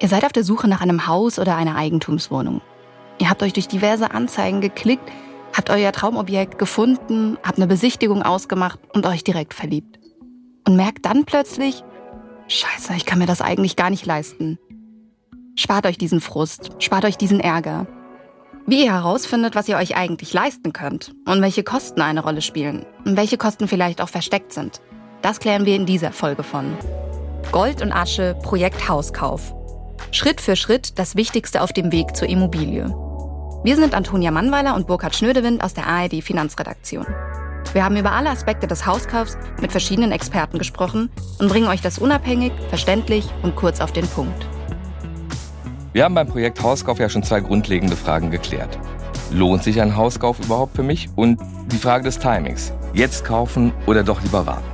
Ihr seid auf der Suche nach einem Haus oder einer Eigentumswohnung. Ihr habt euch durch diverse Anzeigen geklickt, habt euer Traumobjekt gefunden, habt eine Besichtigung ausgemacht und euch direkt verliebt. Und merkt dann plötzlich, scheiße, ich kann mir das eigentlich gar nicht leisten. Spart euch diesen Frust, spart euch diesen Ärger. Wie ihr herausfindet, was ihr euch eigentlich leisten könnt und welche Kosten eine Rolle spielen und welche Kosten vielleicht auch versteckt sind, das klären wir in dieser Folge von Gold und Asche Projekt Hauskauf. Schritt für Schritt das Wichtigste auf dem Weg zur Immobilie. Wir sind Antonia Mannweiler und Burkhard Schnödewind aus der ARD Finanzredaktion. Wir haben über alle Aspekte des Hauskaufs mit verschiedenen Experten gesprochen und bringen euch das unabhängig, verständlich und kurz auf den Punkt. Wir haben beim Projekt Hauskauf ja schon zwei grundlegende Fragen geklärt. Lohnt sich ein Hauskauf überhaupt für mich? Und die Frage des Timings. Jetzt kaufen oder doch lieber warten?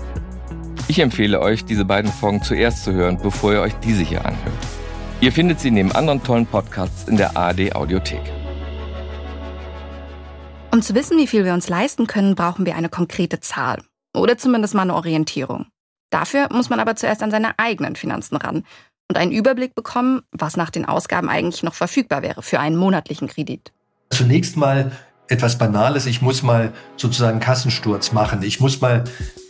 Ich empfehle euch, diese beiden Folgen zuerst zu hören, bevor ihr euch diese hier anhört. Ihr findet sie neben anderen tollen Podcasts in der ARD Audiothek. Um zu wissen, wie viel wir uns leisten können, brauchen wir eine konkrete Zahl. Oder zumindest mal eine Orientierung. Dafür muss man aber zuerst an seine eigenen Finanzen ran und einen Überblick bekommen, was nach den Ausgaben eigentlich noch verfügbar wäre für einen monatlichen Kredit. Zunächst mal etwas Banales. Ich muss mal sozusagen Kassensturz machen. Ich muss mal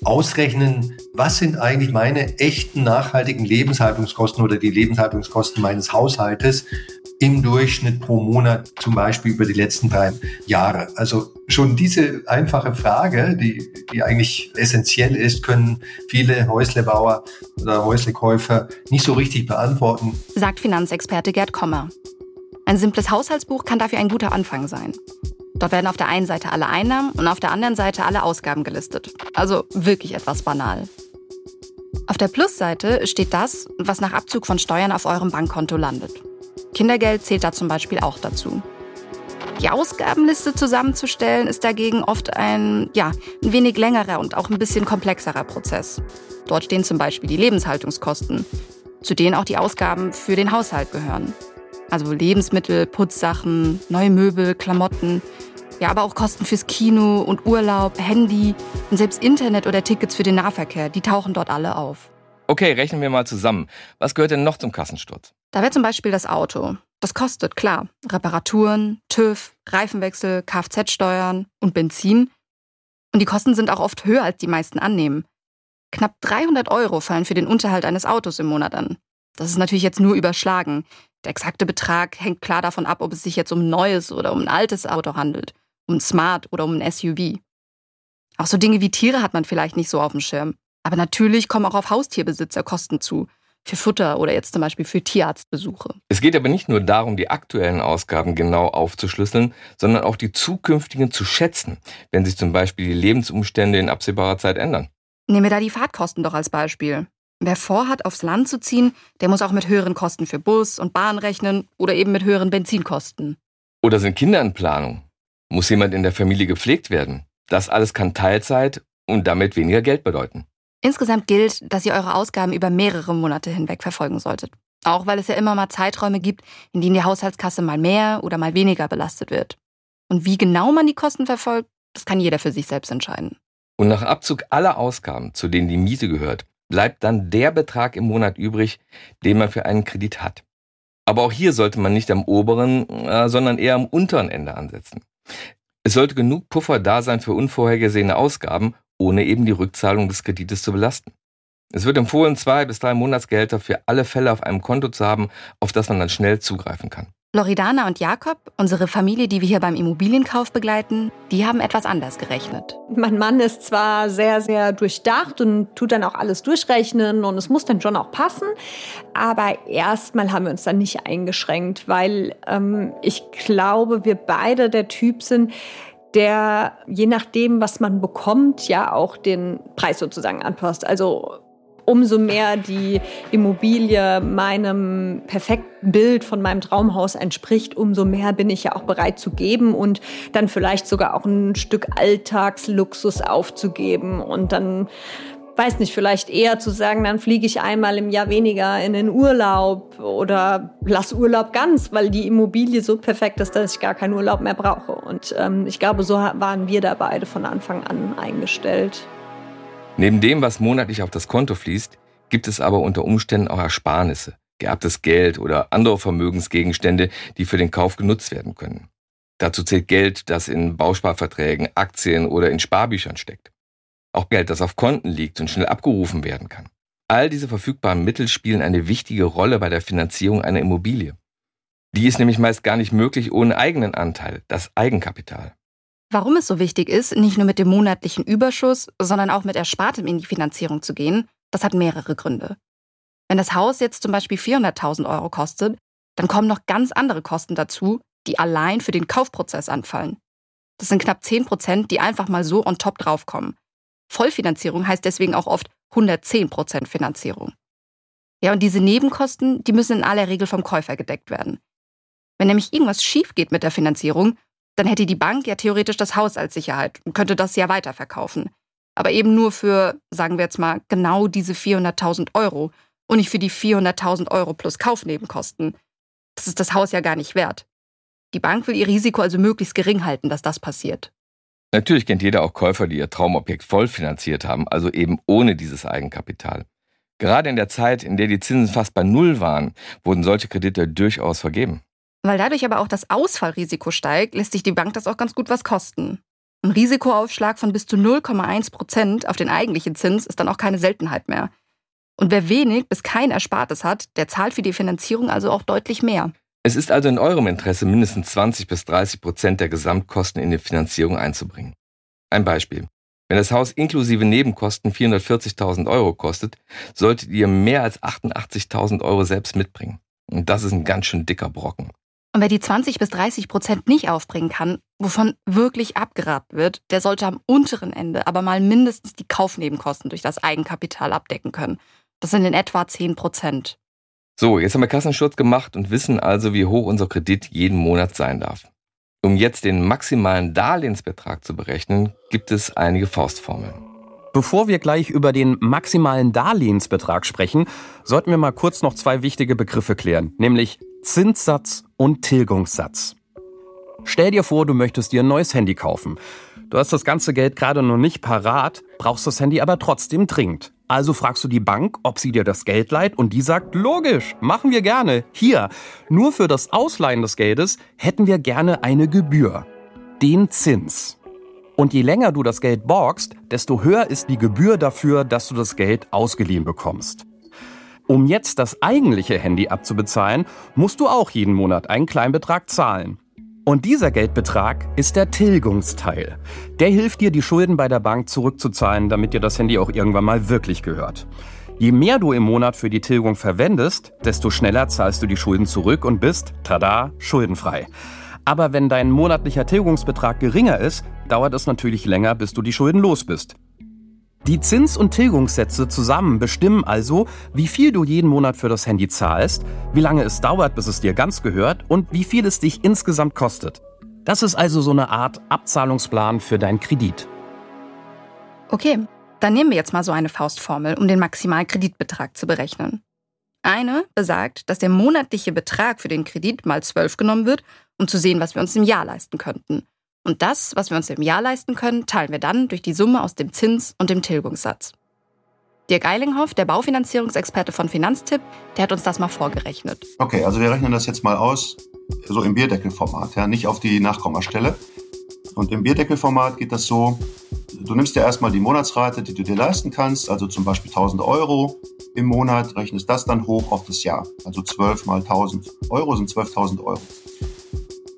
ausrechnen, was sind eigentlich meine echten nachhaltigen Lebenshaltungskosten oder die Lebenshaltungskosten meines Haushaltes im Durchschnitt pro Monat, zum Beispiel über die letzten drei Jahre. Also schon diese einfache Frage, die, die eigentlich essentiell ist, können viele Häuslebauer oder Häuslekäufer nicht so richtig beantworten. Sagt Finanzexperte Gerd Kommer. Ein simples Haushaltsbuch kann dafür ein guter Anfang sein. Dort werden auf der einen Seite alle Einnahmen und auf der anderen Seite alle Ausgaben gelistet. Also wirklich etwas banal. Auf der Plusseite steht das, was nach Abzug von Steuern auf eurem Bankkonto landet. Kindergeld zählt da zum Beispiel auch dazu. Die Ausgabenliste zusammenzustellen ist dagegen oft ein, ja, ein wenig längerer und auch ein bisschen komplexerer Prozess. Dort stehen zum Beispiel die Lebenshaltungskosten, zu denen auch die Ausgaben für den Haushalt gehören. Also Lebensmittel, Putzsachen, neue Möbel, Klamotten. Ja, aber auch Kosten fürs Kino und Urlaub, Handy und selbst Internet oder Tickets für den Nahverkehr, die tauchen dort alle auf. Okay, rechnen wir mal zusammen. Was gehört denn noch zum Kassensturz? Da wäre zum Beispiel das Auto. Das kostet, klar. Reparaturen, TÜV, Reifenwechsel, Kfz-Steuern und Benzin. Und die Kosten sind auch oft höher, als die meisten annehmen. Knapp 300 Euro fallen für den Unterhalt eines Autos im Monat an. Das ist natürlich jetzt nur überschlagen. Der exakte Betrag hängt klar davon ab, ob es sich jetzt um ein neues oder um ein altes Auto handelt, um ein Smart oder um ein SUV. Auch so Dinge wie Tiere hat man vielleicht nicht so auf dem Schirm. Aber natürlich kommen auch auf Haustierbesitzer Kosten zu. Für Futter oder jetzt zum Beispiel für Tierarztbesuche. Es geht aber nicht nur darum, die aktuellen Ausgaben genau aufzuschlüsseln, sondern auch die zukünftigen zu schätzen, wenn sich zum Beispiel die Lebensumstände in absehbarer Zeit ändern. Nehmen wir da die Fahrtkosten doch als Beispiel. Wer vorhat, aufs Land zu ziehen, der muss auch mit höheren Kosten für Bus und Bahn rechnen oder eben mit höheren Benzinkosten. Oder sind Kinder in Planung? Muss jemand in der Familie gepflegt werden? Das alles kann Teilzeit und damit weniger Geld bedeuten. Insgesamt gilt, dass ihr eure Ausgaben über mehrere Monate hinweg verfolgen solltet. Auch weil es ja immer mal Zeiträume gibt, in denen die Haushaltskasse mal mehr oder mal weniger belastet wird. Und wie genau man die Kosten verfolgt, das kann jeder für sich selbst entscheiden. Und nach Abzug aller Ausgaben, zu denen die Miete gehört, bleibt dann der Betrag im Monat übrig, den man für einen Kredit hat. Aber auch hier sollte man nicht am oberen, äh, sondern eher am unteren Ende ansetzen. Es sollte genug Puffer da sein für unvorhergesehene Ausgaben, ohne eben die Rückzahlung des Kredites zu belasten. Es wird empfohlen, zwei bis drei Monatsgehälter für alle Fälle auf einem Konto zu haben, auf das man dann schnell zugreifen kann. Loredana und Jakob, unsere Familie, die wir hier beim Immobilienkauf begleiten, die haben etwas anders gerechnet. Mein Mann ist zwar sehr, sehr durchdacht und tut dann auch alles durchrechnen und es muss dann schon auch passen, aber erstmal haben wir uns dann nicht eingeschränkt, weil ähm, ich glaube, wir beide der Typ sind, der je nachdem, was man bekommt, ja auch den Preis sozusagen anpasst. Also umso mehr die Immobilie meinem perfekten Bild von meinem Traumhaus entspricht, umso mehr bin ich ja auch bereit zu geben und dann vielleicht sogar auch ein Stück Alltagsluxus aufzugeben und dann weiß nicht, vielleicht eher zu sagen, dann fliege ich einmal im Jahr weniger in den Urlaub oder lass Urlaub ganz, weil die Immobilie so perfekt ist, dass ich gar keinen Urlaub mehr brauche. Und ähm, ich glaube, so waren wir da beide von Anfang an eingestellt. Neben dem, was monatlich auf das Konto fließt, gibt es aber unter Umständen auch Ersparnisse, geerbtes Geld oder andere Vermögensgegenstände, die für den Kauf genutzt werden können. Dazu zählt Geld, das in Bausparverträgen, Aktien oder in Sparbüchern steckt. Auch Geld, das auf Konten liegt und schnell abgerufen werden kann. All diese verfügbaren Mittel spielen eine wichtige Rolle bei der Finanzierung einer Immobilie. Die ist nämlich meist gar nicht möglich ohne eigenen Anteil, das Eigenkapital. Warum es so wichtig ist, nicht nur mit dem monatlichen Überschuss, sondern auch mit Erspartem in die Finanzierung zu gehen, das hat mehrere Gründe. Wenn das Haus jetzt zum Beispiel 400.000 Euro kostet, dann kommen noch ganz andere Kosten dazu, die allein für den Kaufprozess anfallen. Das sind knapp 10 Prozent, die einfach mal so on top draufkommen. Vollfinanzierung heißt deswegen auch oft 110 Prozent Finanzierung. Ja, und diese Nebenkosten, die müssen in aller Regel vom Käufer gedeckt werden. Wenn nämlich irgendwas schief geht mit der Finanzierung, dann hätte die Bank ja theoretisch das Haus als Sicherheit und könnte das ja weiterverkaufen. Aber eben nur für, sagen wir jetzt mal, genau diese 400.000 Euro und nicht für die 400.000 Euro plus Kaufnebenkosten. Das ist das Haus ja gar nicht wert. Die Bank will ihr Risiko also möglichst gering halten, dass das passiert. Natürlich kennt jeder auch Käufer, die ihr Traumobjekt voll finanziert haben, also eben ohne dieses Eigenkapital. Gerade in der Zeit, in der die Zinsen fast bei Null waren, wurden solche Kredite durchaus vergeben. Weil dadurch aber auch das Ausfallrisiko steigt, lässt sich die Bank das auch ganz gut was kosten. Ein Risikoaufschlag von bis zu 0,1 Prozent auf den eigentlichen Zins ist dann auch keine Seltenheit mehr. Und wer wenig bis kein Erspartes hat, der zahlt für die Finanzierung also auch deutlich mehr. Es ist also in eurem Interesse, mindestens 20 bis 30 Prozent der Gesamtkosten in die Finanzierung einzubringen. Ein Beispiel. Wenn das Haus inklusive Nebenkosten 440.000 Euro kostet, solltet ihr mehr als 88.000 Euro selbst mitbringen. Und das ist ein ganz schön dicker Brocken. Und wer die 20 bis 30 Prozent nicht aufbringen kann, wovon wirklich abgeraten wird, der sollte am unteren Ende aber mal mindestens die Kaufnebenkosten durch das Eigenkapital abdecken können. Das sind in etwa 10 Prozent. So, jetzt haben wir Kassensturz gemacht und wissen also, wie hoch unser Kredit jeden Monat sein darf. Um jetzt den maximalen Darlehensbetrag zu berechnen, gibt es einige Faustformeln. Bevor wir gleich über den maximalen Darlehensbetrag sprechen, sollten wir mal kurz noch zwei wichtige Begriffe klären, nämlich Zinssatz und Tilgungssatz. Stell dir vor, du möchtest dir ein neues Handy kaufen. Du hast das ganze Geld gerade noch nicht parat, brauchst das Handy aber trotzdem dringend. Also fragst du die Bank, ob sie dir das Geld leiht und die sagt, logisch, machen wir gerne. Hier, nur für das Ausleihen des Geldes hätten wir gerne eine Gebühr. Den Zins. Und je länger du das Geld borgst, desto höher ist die Gebühr dafür, dass du das Geld ausgeliehen bekommst. Um jetzt das eigentliche Handy abzubezahlen, musst du auch jeden Monat einen kleinen Betrag zahlen. Und dieser Geldbetrag ist der Tilgungsteil. Der hilft dir, die Schulden bei der Bank zurückzuzahlen, damit dir das Handy auch irgendwann mal wirklich gehört. Je mehr du im Monat für die Tilgung verwendest, desto schneller zahlst du die Schulden zurück und bist, tada, schuldenfrei. Aber wenn dein monatlicher Tilgungsbetrag geringer ist, dauert es natürlich länger, bis du die Schulden los bist. Die Zins- und Tilgungssätze zusammen bestimmen also, wie viel du jeden Monat für das Handy zahlst, wie lange es dauert, bis es dir ganz gehört und wie viel es dich insgesamt kostet. Das ist also so eine Art Abzahlungsplan für deinen Kredit. Okay, dann nehmen wir jetzt mal so eine Faustformel, um den Maximalkreditbetrag zu berechnen. Eine besagt, dass der monatliche Betrag für den Kredit mal 12 genommen wird, um zu sehen, was wir uns im Jahr leisten könnten. Und das, was wir uns im Jahr leisten können, teilen wir dann durch die Summe aus dem Zins und dem Tilgungssatz. Dirk Eilinghoff, der Baufinanzierungsexperte von Finanztipp, der hat uns das mal vorgerechnet. Okay, also wir rechnen das jetzt mal aus, so im Bierdeckelformat, ja, nicht auf die Nachkommastelle. Und im Bierdeckelformat geht das so, du nimmst dir erstmal die Monatsrate, die du dir leisten kannst, also zum Beispiel 1000 Euro im Monat, rechnest das dann hoch auf das Jahr. Also 12 mal 1000 Euro sind 12.000 Euro.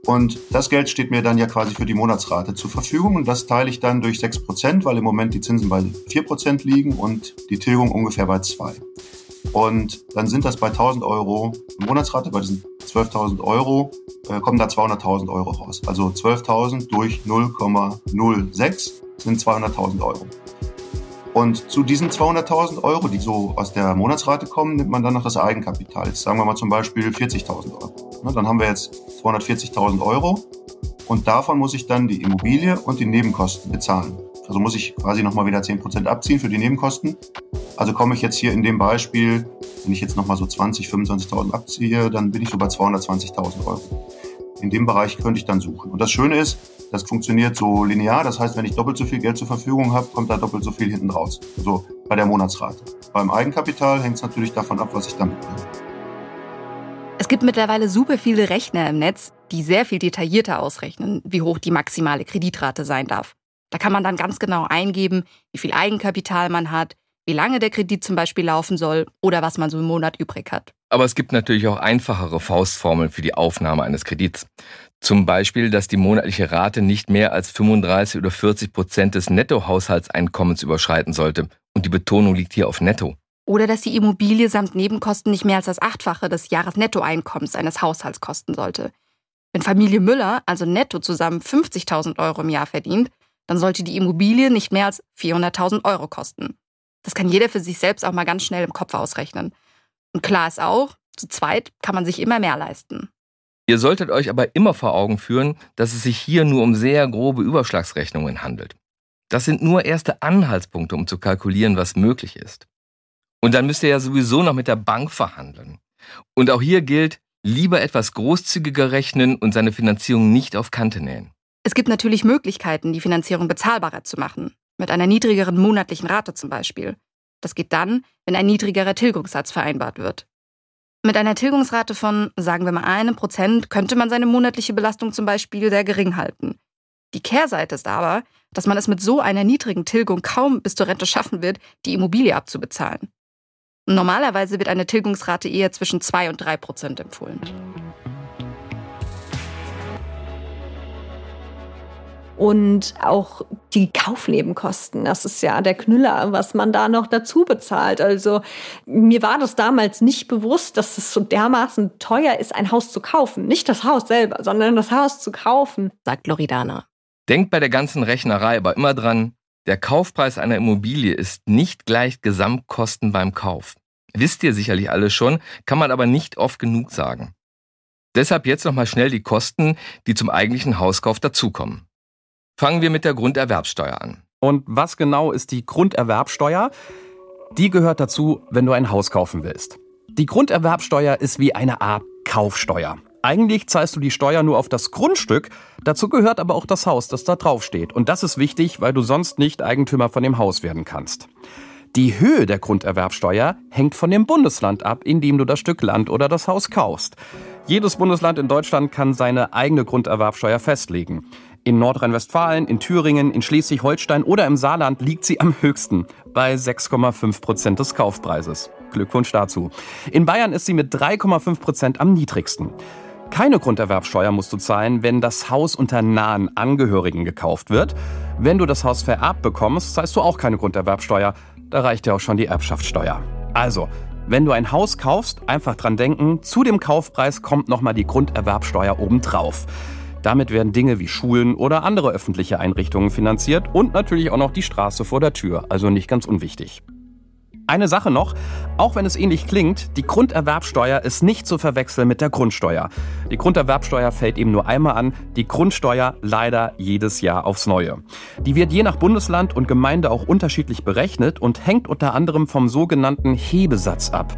Und das Geld steht mir dann ja quasi für die Monatsrate zur Verfügung und das teile ich dann durch 6%, weil im Moment die Zinsen bei 4% liegen und die Tilgung ungefähr bei 2. Und dann sind das bei 1000 Euro Monatsrate, bei diesen 12.000 Euro, äh, kommen da 200.000 Euro raus. Also 12.000 durch 0,06 sind 200.000 Euro. Und zu diesen 200.000 Euro, die so aus der Monatsrate kommen, nimmt man dann noch das Eigenkapital. Jetzt sagen wir mal zum Beispiel 40.000 Euro. Dann haben wir jetzt 240.000 Euro und davon muss ich dann die Immobilie und die Nebenkosten bezahlen. Also muss ich quasi nochmal wieder 10% abziehen für die Nebenkosten. Also komme ich jetzt hier in dem Beispiel, wenn ich jetzt nochmal so 20, 25.000 abziehe, dann bin ich so bei 220.000 Euro. In dem Bereich könnte ich dann suchen. Und das Schöne ist, das funktioniert so linear. Das heißt, wenn ich doppelt so viel Geld zur Verfügung habe, kommt da doppelt so viel hinten raus. Also bei der Monatsrate. Beim Eigenkapital hängt es natürlich davon ab, was ich damit mache. Es gibt mittlerweile super viele Rechner im Netz, die sehr viel detaillierter ausrechnen, wie hoch die maximale Kreditrate sein darf. Da kann man dann ganz genau eingeben, wie viel Eigenkapital man hat, wie lange der Kredit zum Beispiel laufen soll oder was man so im Monat übrig hat. Aber es gibt natürlich auch einfachere Faustformeln für die Aufnahme eines Kredits. Zum Beispiel, dass die monatliche Rate nicht mehr als 35 oder 40 Prozent des Nettohaushaltseinkommens überschreiten sollte. Und die Betonung liegt hier auf Netto. Oder dass die Immobilie samt Nebenkosten nicht mehr als das Achtfache des Jahresnettoeinkommens eines Haushalts kosten sollte. Wenn Familie Müller also netto zusammen 50.000 Euro im Jahr verdient, dann sollte die Immobilie nicht mehr als 400.000 Euro kosten. Das kann jeder für sich selbst auch mal ganz schnell im Kopf ausrechnen. Und klar ist auch, zu zweit kann man sich immer mehr leisten. Ihr solltet euch aber immer vor Augen führen, dass es sich hier nur um sehr grobe Überschlagsrechnungen handelt. Das sind nur erste Anhaltspunkte, um zu kalkulieren, was möglich ist. Und dann müsst ihr ja sowieso noch mit der Bank verhandeln. Und auch hier gilt, lieber etwas großzügiger rechnen und seine Finanzierung nicht auf Kante nähen. Es gibt natürlich Möglichkeiten, die Finanzierung bezahlbarer zu machen. Mit einer niedrigeren monatlichen Rate zum Beispiel. Das geht dann, wenn ein niedrigerer Tilgungssatz vereinbart wird. Mit einer Tilgungsrate von, sagen wir mal, einem Prozent könnte man seine monatliche Belastung zum Beispiel sehr gering halten. Die Kehrseite ist aber, dass man es mit so einer niedrigen Tilgung kaum bis zur Rente schaffen wird, die Immobilie abzubezahlen. Normalerweise wird eine Tilgungsrate eher zwischen 2 und 3 Prozent empfohlen. und auch die Kaufnebenkosten. Das ist ja der Knüller, was man da noch dazu bezahlt. Also mir war das damals nicht bewusst, dass es so dermaßen teuer ist, ein Haus zu kaufen. Nicht das Haus selber, sondern das Haus zu kaufen, sagt Loredana. Denkt bei der ganzen Rechnerei aber immer dran, der Kaufpreis einer Immobilie ist nicht gleich Gesamtkosten beim Kauf. Wisst ihr sicherlich alle schon, kann man aber nicht oft genug sagen. Deshalb jetzt nochmal schnell die Kosten, die zum eigentlichen Hauskauf dazukommen. Fangen wir mit der Grunderwerbsteuer an. Und was genau ist die Grunderwerbsteuer? Die gehört dazu, wenn du ein Haus kaufen willst. Die Grunderwerbsteuer ist wie eine Art Kaufsteuer. Eigentlich zahlst du die Steuer nur auf das Grundstück, dazu gehört aber auch das Haus, das da drauf steht. Und das ist wichtig, weil du sonst nicht Eigentümer von dem Haus werden kannst. Die Höhe der Grunderwerbsteuer hängt von dem Bundesland ab, in dem du das Stück Land oder das Haus kaufst. Jedes Bundesland in Deutschland kann seine eigene Grunderwerbsteuer festlegen. In Nordrhein-Westfalen, in Thüringen, in Schleswig-Holstein oder im Saarland liegt sie am höchsten bei 6,5 Prozent des Kaufpreises. Glückwunsch dazu. In Bayern ist sie mit 3,5 Prozent am niedrigsten. Keine Grunderwerbsteuer musst du zahlen, wenn das Haus unter nahen Angehörigen gekauft wird. Wenn du das Haus vererbt bekommst, zahlst du auch keine Grunderwerbsteuer. Da reicht ja auch schon die Erbschaftssteuer. Also, wenn du ein Haus kaufst, einfach dran denken, zu dem Kaufpreis kommt nochmal die Grunderwerbsteuer obendrauf. Damit werden Dinge wie Schulen oder andere öffentliche Einrichtungen finanziert und natürlich auch noch die Straße vor der Tür, also nicht ganz unwichtig. Eine Sache noch, auch wenn es ähnlich klingt, die Grunderwerbsteuer ist nicht zu verwechseln mit der Grundsteuer. Die Grunderwerbsteuer fällt eben nur einmal an, die Grundsteuer leider jedes Jahr aufs Neue. Die wird je nach Bundesland und Gemeinde auch unterschiedlich berechnet und hängt unter anderem vom sogenannten Hebesatz ab.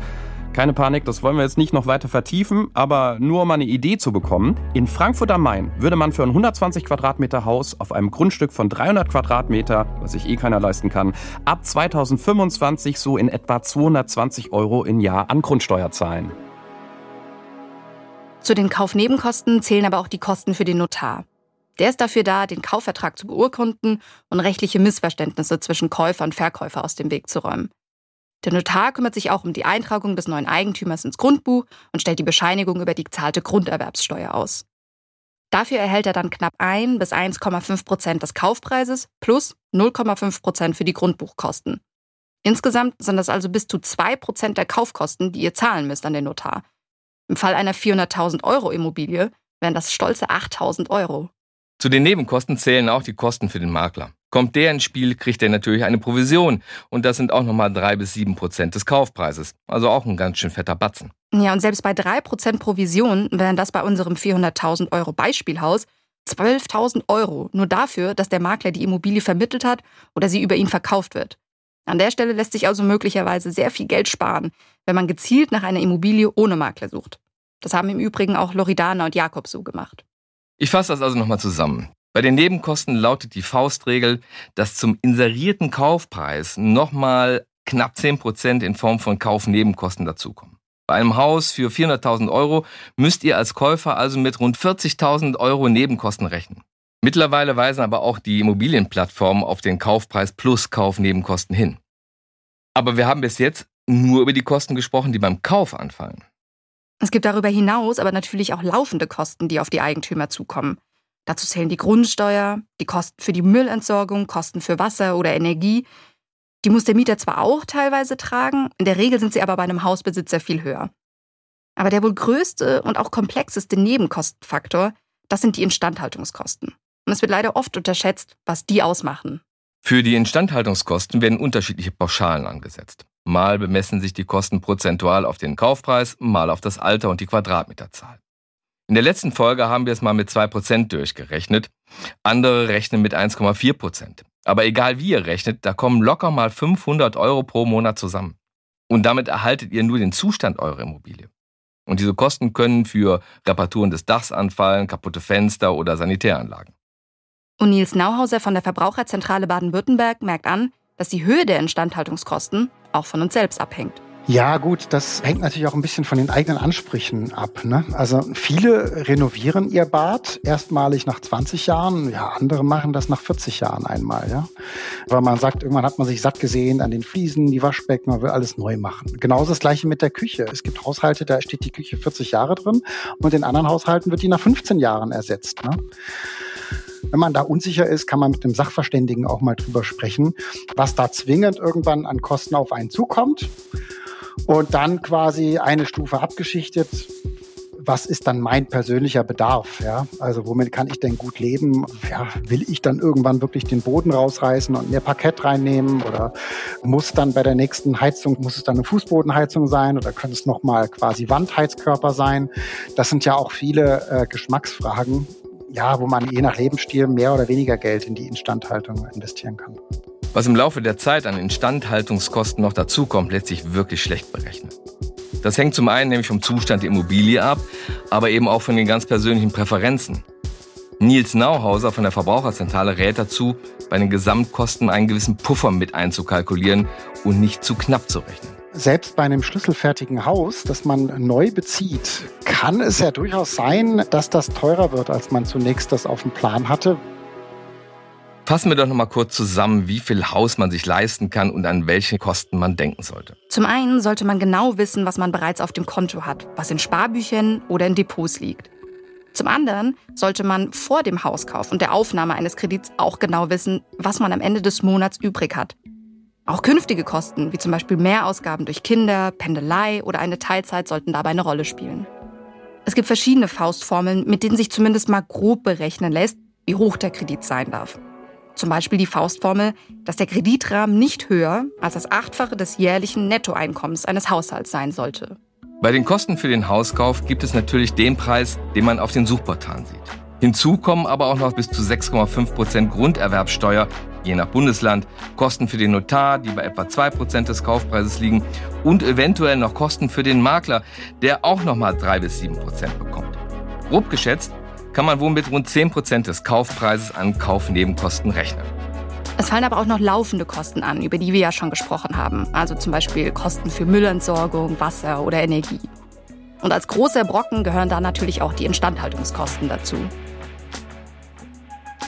Keine Panik, das wollen wir jetzt nicht noch weiter vertiefen, aber nur um eine Idee zu bekommen. In Frankfurt am Main würde man für ein 120 Quadratmeter Haus auf einem Grundstück von 300 Quadratmeter, was sich eh keiner leisten kann, ab 2025 so in etwa 220 Euro im Jahr an Grundsteuer zahlen. Zu den Kaufnebenkosten zählen aber auch die Kosten für den Notar. Der ist dafür da, den Kaufvertrag zu beurkunden und rechtliche Missverständnisse zwischen Käufer und Verkäufer aus dem Weg zu räumen. Der Notar kümmert sich auch um die Eintragung des neuen Eigentümers ins Grundbuch und stellt die Bescheinigung über die gezahlte Grunderwerbssteuer aus. Dafür erhält er dann knapp 1 bis 1,5 Prozent des Kaufpreises plus 0,5 Prozent für die Grundbuchkosten. Insgesamt sind das also bis zu 2 Prozent der Kaufkosten, die ihr zahlen müsst an den Notar. Im Fall einer 400.000 Euro Immobilie wären das stolze 8.000 Euro. Zu den Nebenkosten zählen auch die Kosten für den Makler. Kommt der ins Spiel, kriegt er natürlich eine Provision. Und das sind auch nochmal drei bis sieben Prozent des Kaufpreises. Also auch ein ganz schön fetter Batzen. Ja, und selbst bei drei Prozent Provision wären das bei unserem 400.000 Euro Beispielhaus 12.000 Euro. Nur dafür, dass der Makler die Immobilie vermittelt hat oder sie über ihn verkauft wird. An der Stelle lässt sich also möglicherweise sehr viel Geld sparen, wenn man gezielt nach einer Immobilie ohne Makler sucht. Das haben im Übrigen auch Loridana und Jakob so gemacht. Ich fasse das also nochmal zusammen. Bei den Nebenkosten lautet die Faustregel, dass zum inserierten Kaufpreis nochmal knapp 10% in Form von Kaufnebenkosten dazukommen. Bei einem Haus für 400.000 Euro müsst ihr als Käufer also mit rund 40.000 Euro Nebenkosten rechnen. Mittlerweile weisen aber auch die Immobilienplattformen auf den Kaufpreis plus Kaufnebenkosten hin. Aber wir haben bis jetzt nur über die Kosten gesprochen, die beim Kauf anfallen. Es gibt darüber hinaus aber natürlich auch laufende Kosten, die auf die Eigentümer zukommen. Dazu zählen die Grundsteuer, die Kosten für die Müllentsorgung, Kosten für Wasser oder Energie. Die muss der Mieter zwar auch teilweise tragen, in der Regel sind sie aber bei einem Hausbesitzer viel höher. Aber der wohl größte und auch komplexeste Nebenkostenfaktor, das sind die Instandhaltungskosten. Und es wird leider oft unterschätzt, was die ausmachen. Für die Instandhaltungskosten werden unterschiedliche Pauschalen angesetzt. Mal bemessen sich die Kosten prozentual auf den Kaufpreis, mal auf das Alter und die Quadratmeterzahl. In der letzten Folge haben wir es mal mit 2% durchgerechnet. Andere rechnen mit 1,4%. Aber egal wie ihr rechnet, da kommen locker mal 500 Euro pro Monat zusammen. Und damit erhaltet ihr nur den Zustand eurer Immobilie. Und diese Kosten können für Reparaturen des Dachs anfallen, kaputte Fenster oder Sanitäranlagen. Und Nils Nauhauser von der Verbraucherzentrale Baden-Württemberg merkt an, dass die Höhe der Instandhaltungskosten auch von uns selbst abhängt. Ja, gut, das hängt natürlich auch ein bisschen von den eigenen Ansprüchen ab. Ne? Also viele renovieren ihr Bad erstmalig nach 20 Jahren, ja, andere machen das nach 40 Jahren einmal, ja. Weil man sagt, irgendwann hat man sich satt gesehen an den Fliesen, die Waschbecken, man will alles neu machen. Genauso das gleiche mit der Küche. Es gibt Haushalte, da steht die Küche 40 Jahre drin und in anderen Haushalten wird die nach 15 Jahren ersetzt. Ne? Wenn man da unsicher ist, kann man mit dem Sachverständigen auch mal drüber sprechen, was da zwingend irgendwann an Kosten auf einen zukommt. Und dann quasi eine Stufe abgeschichtet. Was ist dann mein persönlicher Bedarf? Ja? Also womit kann ich denn gut leben? Ja, will ich dann irgendwann wirklich den Boden rausreißen und mehr Parkett reinnehmen? Oder muss dann bei der nächsten Heizung, muss es dann eine Fußbodenheizung sein? Oder können es nochmal quasi Wandheizkörper sein? Das sind ja auch viele äh, Geschmacksfragen, ja, wo man je nach Lebensstil mehr oder weniger Geld in die Instandhaltung investieren kann. Was im Laufe der Zeit an Instandhaltungskosten noch dazukommt, lässt sich wirklich schlecht berechnen. Das hängt zum einen nämlich vom Zustand der Immobilie ab, aber eben auch von den ganz persönlichen Präferenzen. Nils Nauhauser von der Verbraucherzentrale rät dazu, bei den Gesamtkosten einen gewissen Puffer mit einzukalkulieren und nicht zu knapp zu rechnen selbst bei einem schlüsselfertigen Haus, das man neu bezieht, kann es ja durchaus sein, dass das teurer wird, als man zunächst das auf dem Plan hatte. Fassen wir doch noch mal kurz zusammen, wie viel Haus man sich leisten kann und an welche Kosten man denken sollte. Zum einen sollte man genau wissen, was man bereits auf dem Konto hat, was in Sparbüchern oder in Depots liegt. Zum anderen sollte man vor dem Hauskauf und der Aufnahme eines Kredits auch genau wissen, was man am Ende des Monats übrig hat. Auch künftige Kosten, wie zum Beispiel Mehrausgaben durch Kinder, Pendelei oder eine Teilzeit, sollten dabei eine Rolle spielen. Es gibt verschiedene Faustformeln, mit denen sich zumindest mal grob berechnen lässt, wie hoch der Kredit sein darf. Zum Beispiel die Faustformel, dass der Kreditrahmen nicht höher als das Achtfache des jährlichen Nettoeinkommens eines Haushalts sein sollte. Bei den Kosten für den Hauskauf gibt es natürlich den Preis, den man auf den Suchportalen sieht. Hinzu kommen aber auch noch bis zu 6,5 Prozent Grunderwerbsteuer, je nach Bundesland, Kosten für den Notar, die bei etwa 2 Prozent des Kaufpreises liegen und eventuell noch Kosten für den Makler, der auch nochmal 3 bis 7 Prozent bekommt. Grob geschätzt kann man wohl mit rund 10 Prozent des Kaufpreises an Kaufnebenkosten rechnen. Es fallen aber auch noch laufende Kosten an, über die wir ja schon gesprochen haben. Also zum Beispiel Kosten für Müllentsorgung, Wasser oder Energie. Und als großer Brocken gehören da natürlich auch die Instandhaltungskosten dazu.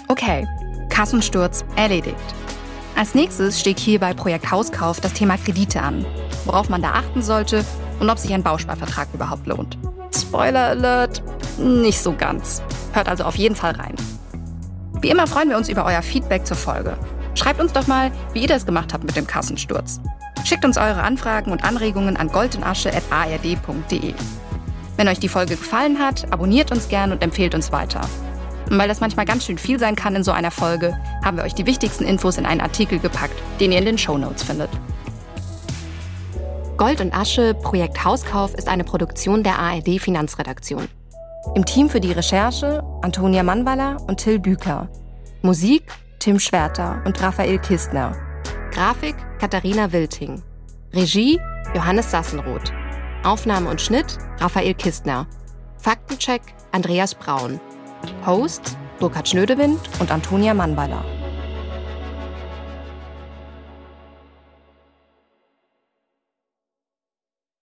Okay, Kassensturz erledigt. Als nächstes steht hier bei Projekt Hauskauf das Thema Kredite an, worauf man da achten sollte und ob sich ein Bausparvertrag überhaupt lohnt. Spoiler Alert, nicht so ganz. Hört also auf jeden Fall rein. Wie immer freuen wir uns über euer Feedback zur Folge. Schreibt uns doch mal, wie ihr das gemacht habt mit dem Kassensturz. Schickt uns eure Anfragen und Anregungen an goldundasche.ard.de. Wenn euch die Folge gefallen hat, abonniert uns gern und empfehlt uns weiter. Und weil das manchmal ganz schön viel sein kann in so einer Folge, haben wir euch die wichtigsten Infos in einen Artikel gepackt, den ihr in den Show Notes findet. Gold und Asche Projekt Hauskauf ist eine Produktion der ARD Finanzredaktion. Im Team für die Recherche Antonia Mannwaller und Till Büker. Musik Tim Schwerter und Raphael Kistner. Grafik Katharina Wilting. Regie Johannes Sassenroth. Aufnahme und Schnitt Raphael Kistner. Faktencheck Andreas Braun. Host Burkhard Schnödewind und Antonia Mannweiler.